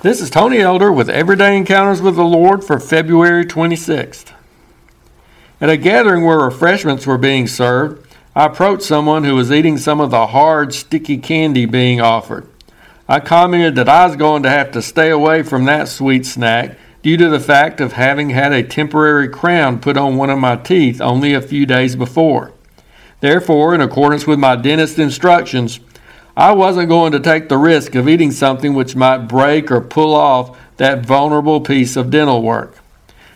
This is Tony Elder with Everyday Encounters with the Lord for February 26th. At a gathering where refreshments were being served, I approached someone who was eating some of the hard, sticky candy being offered. I commented that I was going to have to stay away from that sweet snack due to the fact of having had a temporary crown put on one of my teeth only a few days before. Therefore, in accordance with my dentist's instructions, I wasn't going to take the risk of eating something which might break or pull off that vulnerable piece of dental work.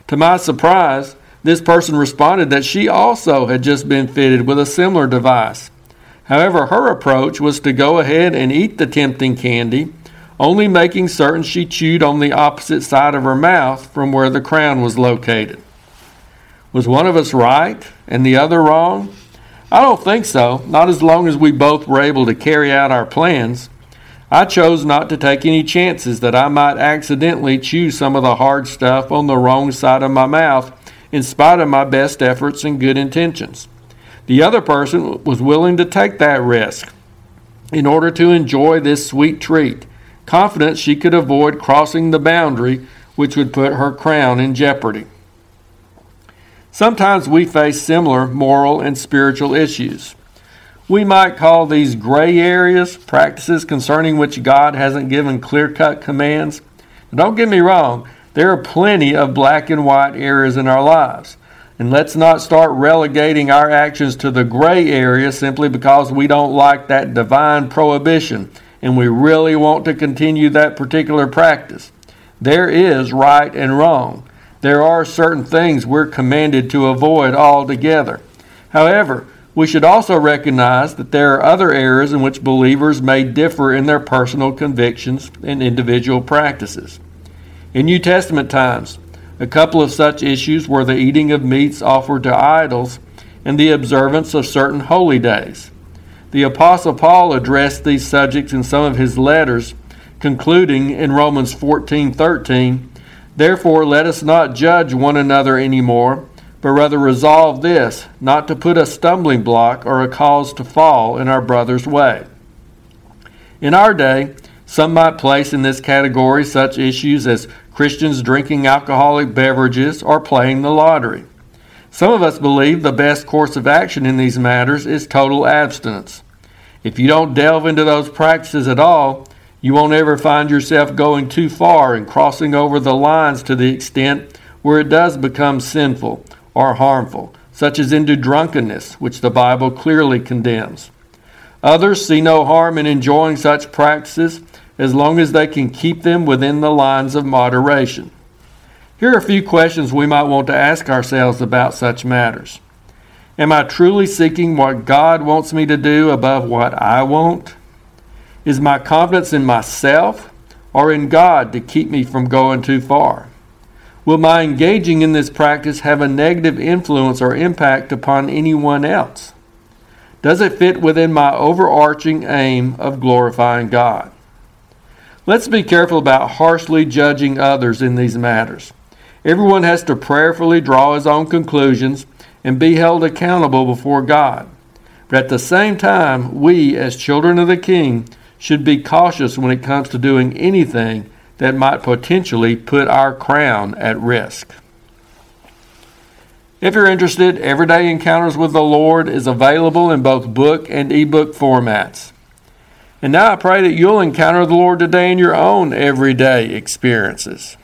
To my surprise, this person responded that she also had just been fitted with a similar device. However, her approach was to go ahead and eat the tempting candy, only making certain she chewed on the opposite side of her mouth from where the crown was located. Was one of us right and the other wrong? I don't think so, not as long as we both were able to carry out our plans. I chose not to take any chances that I might accidentally chew some of the hard stuff on the wrong side of my mouth in spite of my best efforts and good intentions. The other person was willing to take that risk in order to enjoy this sweet treat, confident she could avoid crossing the boundary which would put her crown in jeopardy. Sometimes we face similar moral and spiritual issues. We might call these gray areas, practices concerning which God hasn't given clear cut commands. Don't get me wrong, there are plenty of black and white areas in our lives. And let's not start relegating our actions to the gray area simply because we don't like that divine prohibition and we really want to continue that particular practice. There is right and wrong there are certain things we're commanded to avoid altogether. However, we should also recognize that there are other areas in which believers may differ in their personal convictions and individual practices. In New Testament times, a couple of such issues were the eating of meats offered to idols and the observance of certain holy days. The Apostle Paul addressed these subjects in some of his letters, concluding in Romans 14:13, Therefore, let us not judge one another any more, but rather resolve this, not to put a stumbling block or a cause to fall in our brother's way. In our day, some might place in this category such issues as Christians drinking alcoholic beverages or playing the lottery. Some of us believe the best course of action in these matters is total abstinence. If you don't delve into those practices at all, you won't ever find yourself going too far and crossing over the lines to the extent where it does become sinful or harmful, such as into drunkenness, which the Bible clearly condemns. Others see no harm in enjoying such practices as long as they can keep them within the lines of moderation. Here are a few questions we might want to ask ourselves about such matters. Am I truly seeking what God wants me to do above what I want? Is my confidence in myself or in God to keep me from going too far? Will my engaging in this practice have a negative influence or impact upon anyone else? Does it fit within my overarching aim of glorifying God? Let's be careful about harshly judging others in these matters. Everyone has to prayerfully draw his own conclusions and be held accountable before God. But at the same time, we, as children of the King, should be cautious when it comes to doing anything that might potentially put our crown at risk. If you're interested, Everyday Encounters with the Lord is available in both book and ebook formats. And now I pray that you'll encounter the Lord today in your own everyday experiences.